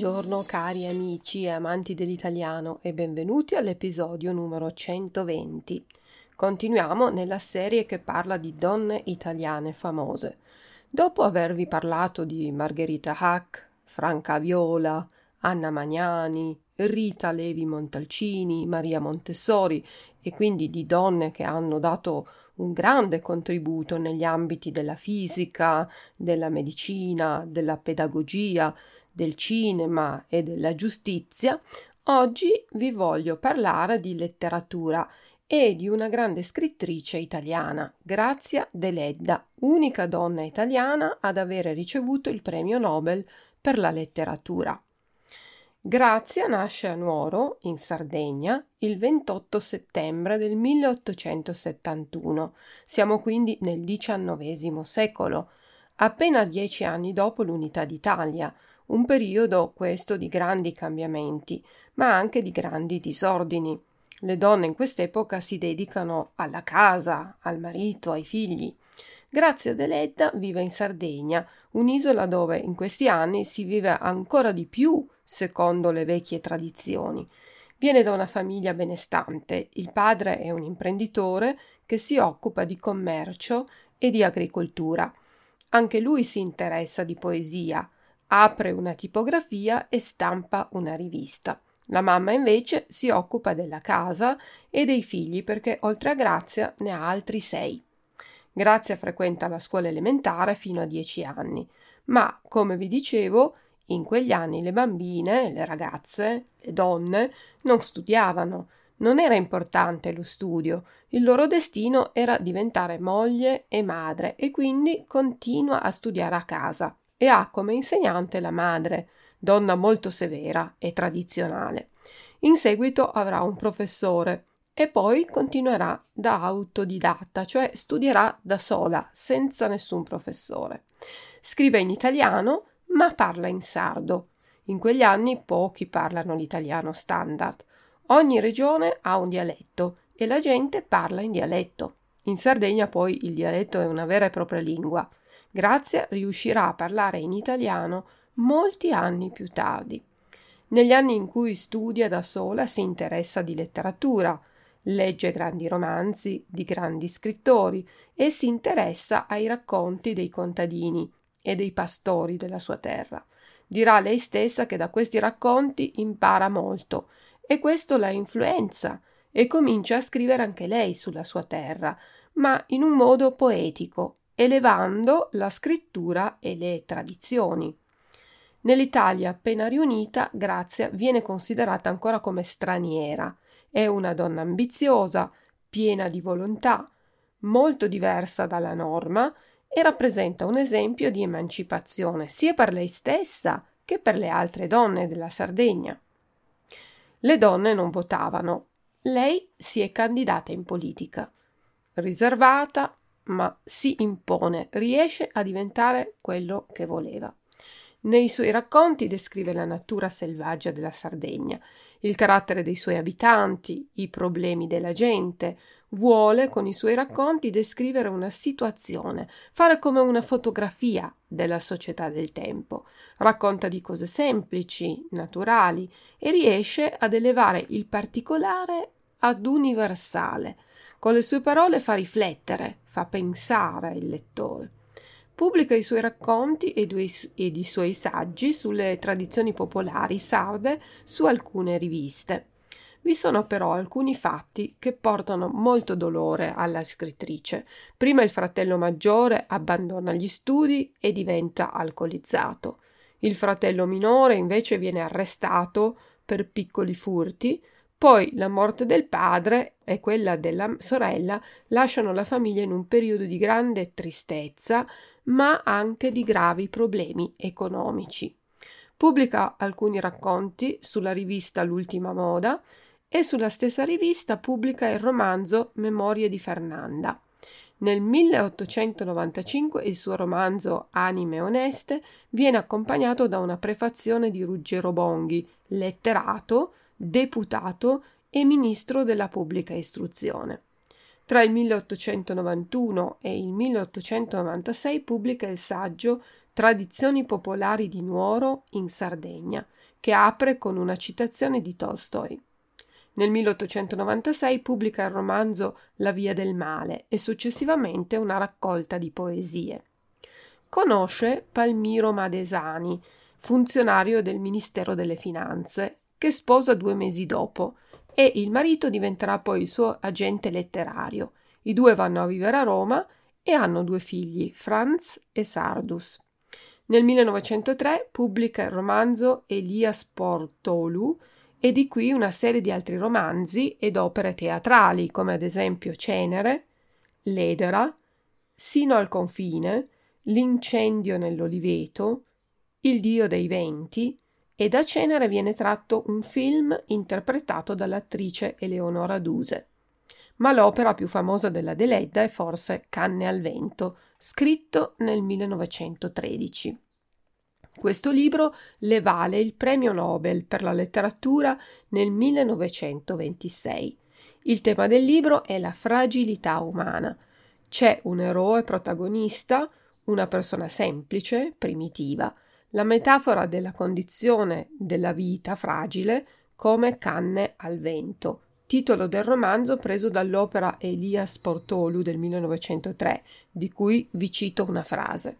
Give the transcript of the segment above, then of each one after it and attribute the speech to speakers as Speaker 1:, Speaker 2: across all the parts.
Speaker 1: Buongiorno cari amici e amanti dell'italiano e benvenuti all'episodio numero 120. Continuiamo nella serie che parla di donne italiane famose. Dopo avervi parlato di Margherita Hack, Franca Viola, Anna Magnani, Rita Levi Montalcini, Maria Montessori e quindi di donne che hanno dato un grande contributo negli ambiti della fisica, della medicina, della pedagogia, del cinema e della giustizia, oggi vi voglio parlare di letteratura e di una grande scrittrice italiana, Grazia Deledda, unica donna italiana ad avere ricevuto il premio Nobel per la letteratura. Grazia nasce a Nuoro, in Sardegna, il 28 settembre del 1871. Siamo quindi nel XIX secolo, appena dieci anni dopo l'unità d'Italia, un periodo questo di grandi cambiamenti, ma anche di grandi disordini. Le donne in quest'epoca si dedicano alla casa, al marito, ai figli. Grazia Deledda vive in Sardegna, un'isola dove in questi anni si vive ancora di più secondo le vecchie tradizioni. Viene da una famiglia benestante, il padre è un imprenditore che si occupa di commercio e di agricoltura. Anche lui si interessa di poesia, apre una tipografia e stampa una rivista. La mamma invece si occupa della casa e dei figli perché oltre a Grazia ne ha altri sei. Grazia frequenta la scuola elementare fino a dieci anni, ma come vi dicevo, in quegli anni le bambine, le ragazze, le donne non studiavano, non era importante lo studio, il loro destino era diventare moglie e madre e quindi continua a studiare a casa e ha come insegnante la madre, donna molto severa e tradizionale. In seguito avrà un professore e poi continuerà da autodidatta, cioè studierà da sola, senza nessun professore. Scrive in italiano, ma parla in sardo. In quegli anni pochi parlano l'italiano standard. Ogni regione ha un dialetto e la gente parla in dialetto. In Sardegna poi il dialetto è una vera e propria lingua. Grazia riuscirà a parlare in italiano molti anni più tardi. Negli anni in cui studia da sola si interessa di letteratura, legge grandi romanzi di grandi scrittori e si interessa ai racconti dei contadini e dei pastori della sua terra. Dirà lei stessa che da questi racconti impara molto e questo la influenza e comincia a scrivere anche lei sulla sua terra, ma in un modo poetico, elevando la scrittura e le tradizioni. Nell'Italia appena riunita, Grazia viene considerata ancora come straniera. È una donna ambiziosa, piena di volontà, molto diversa dalla norma e rappresenta un esempio di emancipazione sia per lei stessa che per le altre donne della Sardegna. Le donne non votavano. Lei si è candidata in politica. Riservata, ma si impone, riesce a diventare quello che voleva. Nei suoi racconti descrive la natura selvaggia della Sardegna, il carattere dei suoi abitanti, i problemi della gente. Vuole con i suoi racconti descrivere una situazione, fare come una fotografia della società del tempo. Racconta di cose semplici, naturali e riesce ad elevare il particolare ad universale con le sue parole fa riflettere, fa pensare il lettore. Pubblica i suoi racconti ed i suoi saggi sulle tradizioni popolari sarde su alcune riviste. Vi sono però alcuni fatti che portano molto dolore alla scrittrice. Prima il fratello maggiore abbandona gli studi e diventa alcolizzato. Il fratello minore invece viene arrestato per piccoli furti, poi la morte del padre e quella della sorella lasciano la famiglia in un periodo di grande tristezza, ma anche di gravi problemi economici. Pubblica alcuni racconti sulla rivista L'ultima moda e sulla stessa rivista pubblica il romanzo Memorie di Fernanda. Nel 1895 il suo romanzo Anime oneste viene accompagnato da una prefazione di Ruggero Bonghi, letterato, deputato e ministro della pubblica istruzione. Tra il 1891 e il 1896 pubblica il saggio Tradizioni popolari di Nuoro in Sardegna, che apre con una citazione di Tolstoi. Nel 1896 pubblica il romanzo La via del male e successivamente una raccolta di poesie. Conosce Palmiro Madesani, funzionario del Ministero delle Finanze, che sposa due mesi dopo e il marito diventerà poi il suo agente letterario. I due vanno a vivere a Roma e hanno due figli, Franz e Sardus. Nel 1903 pubblica il romanzo Elias Portolu e di qui una serie di altri romanzi ed opere teatrali, come ad esempio Cenere, Ledera, Sino al confine, L'incendio nell'oliveto, Il dio dei venti, e da Cenere viene tratto un film interpretato dall'attrice Eleonora Duse. Ma l'opera più famosa della Deledda è forse Canne al vento, scritto nel 1913. Questo libro le vale il premio Nobel per la letteratura nel 1926. Il tema del libro è la fragilità umana. C'è un eroe protagonista, una persona semplice, primitiva, la metafora della condizione della vita fragile come canne al vento, titolo del romanzo preso dall'opera Elias Portolu del 1903, di cui vi cito una frase.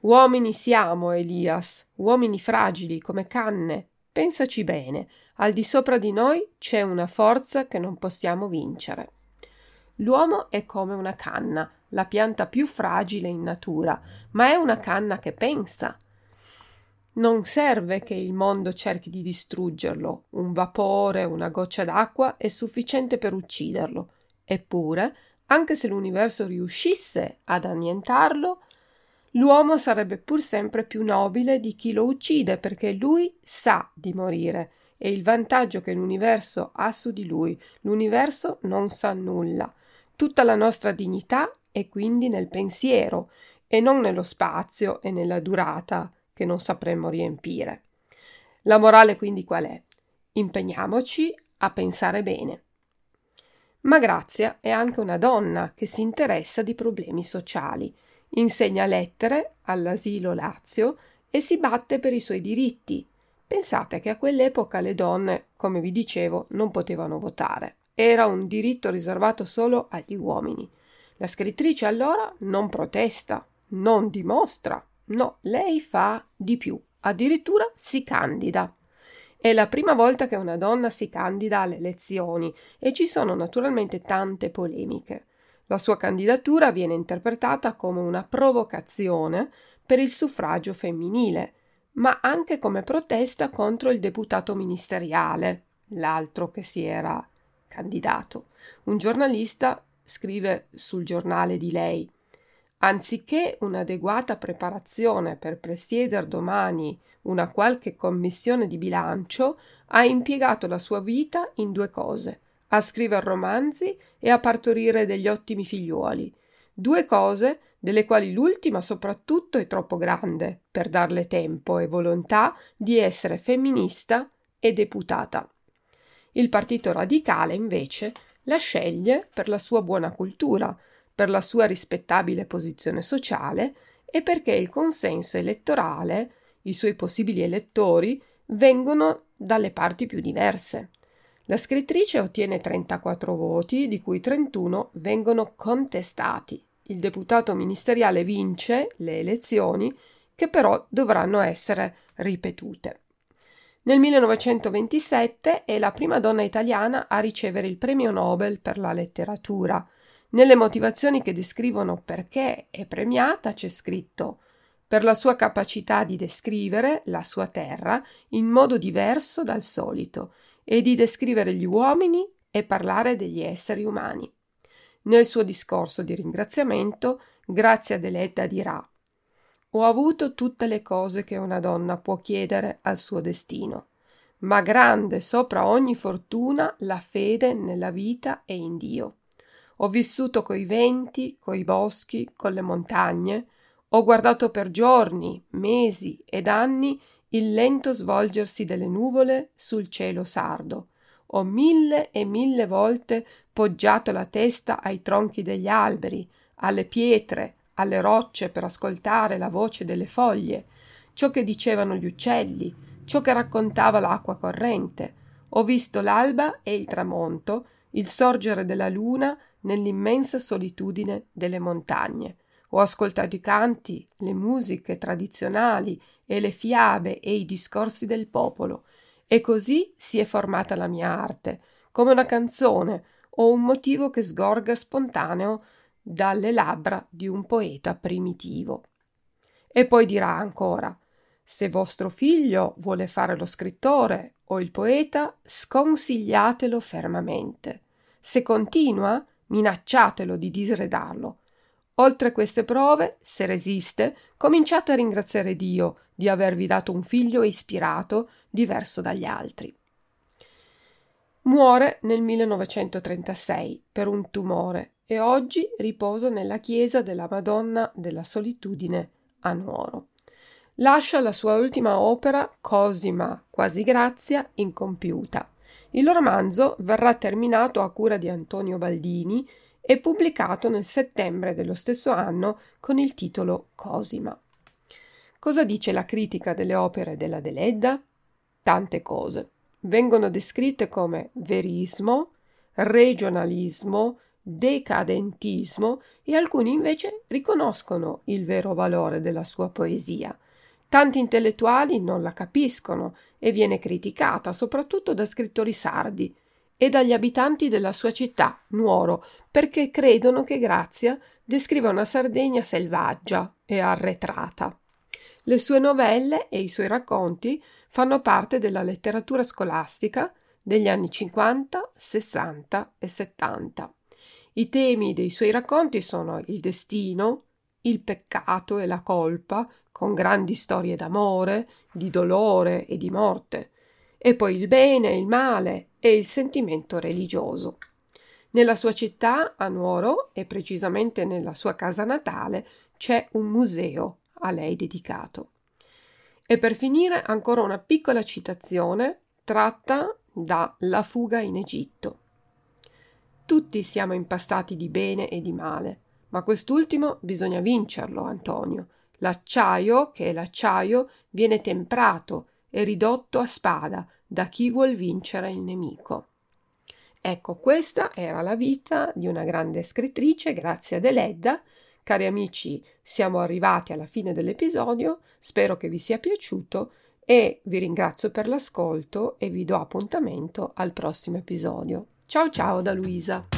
Speaker 1: Uomini siamo, Elias, uomini fragili come canne. Pensaci bene, al di sopra di noi c'è una forza che non possiamo vincere. L'uomo è come una canna, la pianta più fragile in natura, ma è una canna che pensa. Non serve che il mondo cerchi di distruggerlo, un vapore, una goccia d'acqua è sufficiente per ucciderlo. Eppure, anche se l'universo riuscisse ad annientarlo, l'uomo sarebbe pur sempre più nobile di chi lo uccide perché lui sa di morire e il vantaggio che l'universo ha su di lui. L'universo non sa nulla. Tutta la nostra dignità è quindi nel pensiero e non nello spazio e nella durata che non sapremmo riempire. La morale quindi qual è? Impegniamoci a pensare bene. Ma Grazia è anche una donna che si interessa di problemi sociali insegna lettere all'asilo Lazio e si batte per i suoi diritti. Pensate che a quell'epoca le donne, come vi dicevo, non potevano votare. Era un diritto riservato solo agli uomini. La scrittrice allora non protesta, non dimostra, no, lei fa di più, addirittura si candida. È la prima volta che una donna si candida alle elezioni e ci sono naturalmente tante polemiche. La sua candidatura viene interpretata come una provocazione per il suffragio femminile, ma anche come protesta contro il deputato ministeriale, l'altro che si era candidato. Un giornalista scrive sul giornale di lei Anziché un'adeguata preparazione per presiedere domani una qualche commissione di bilancio, ha impiegato la sua vita in due cose a scrivere romanzi e a partorire degli ottimi figliuoli. Due cose delle quali l'ultima soprattutto è troppo grande per darle tempo e volontà di essere femminista e deputata. Il Partito Radicale, invece, la sceglie per la sua buona cultura, per la sua rispettabile posizione sociale e perché il consenso elettorale, i suoi possibili elettori, vengono dalle parti più diverse. La scrittrice ottiene 34 voti, di cui 31 vengono contestati. Il deputato ministeriale vince le elezioni, che però dovranno essere ripetute. Nel 1927 è la prima donna italiana a ricevere il premio Nobel per la letteratura. Nelle motivazioni che descrivono perché è premiata c'è scritto per la sua capacità di descrivere la sua terra in modo diverso dal solito e di descrivere gli uomini e parlare degli esseri umani. Nel suo discorso di ringraziamento, Grazia Deledda dirà Ho avuto tutte le cose che una donna può chiedere al suo destino, ma grande sopra ogni fortuna la fede nella vita e in Dio. Ho vissuto coi venti, coi boschi, con le montagne, ho guardato per giorni, mesi ed anni il lento svolgersi delle nuvole sul cielo sardo. Ho mille e mille volte poggiato la testa ai tronchi degli alberi, alle pietre, alle rocce per ascoltare la voce delle foglie, ciò che dicevano gli uccelli, ciò che raccontava l'acqua corrente. Ho visto l'alba e il tramonto, il sorgere della luna nell'immensa solitudine delle montagne. Ho ascoltato i canti, le musiche tradizionali e le fiabe e i discorsi del popolo. E così si è formata la mia arte, come una canzone o un motivo che sgorga spontaneo dalle labbra di un poeta primitivo. E poi dirà ancora se vostro figlio vuole fare lo scrittore o il poeta, sconsigliatelo fermamente. Se continua, minacciatelo di disredarlo. Oltre queste prove, se resiste, cominciate a ringraziare Dio di avervi dato un figlio ispirato, diverso dagli altri. Muore nel 1936 per un tumore e oggi riposa nella chiesa della Madonna della Solitudine a Nuoro. Lascia la sua ultima opera, Cosima quasi Grazia, incompiuta. Il romanzo verrà terminato a cura di Antonio Baldini e pubblicato nel settembre dello stesso anno con il titolo Cosima. Cosa dice la critica delle opere della Deledda? Tante cose. Vengono descritte come verismo, regionalismo, decadentismo e alcuni invece riconoscono il vero valore della sua poesia. Tanti intellettuali non la capiscono e viene criticata soprattutto da scrittori sardi e dagli abitanti della sua città, Nuoro, perché credono che Grazia descriva una Sardegna selvaggia e arretrata. Le sue novelle e i suoi racconti fanno parte della letteratura scolastica degli anni 50, 60 e 70. I temi dei suoi racconti sono il destino, il peccato e la colpa, con grandi storie d'amore, di dolore e di morte, e poi il bene, il male e il sentimento religioso. Nella sua città, a Nuoro, e precisamente nella sua casa natale, c'è un museo a lei dedicato. E per finire ancora una piccola citazione tratta da La fuga in Egitto. Tutti siamo impastati di bene e di male, ma quest'ultimo bisogna vincerlo, Antonio. L'acciaio, che è l'acciaio, viene temprato e ridotto a spada da chi vuol vincere il nemico. Ecco, questa era la vita di una grande scrittrice, Grazia Deledda. Cari amici, siamo arrivati alla fine dell'episodio, spero che vi sia piaciuto e vi ringrazio per l'ascolto e vi do appuntamento al prossimo episodio. Ciao ciao da Luisa.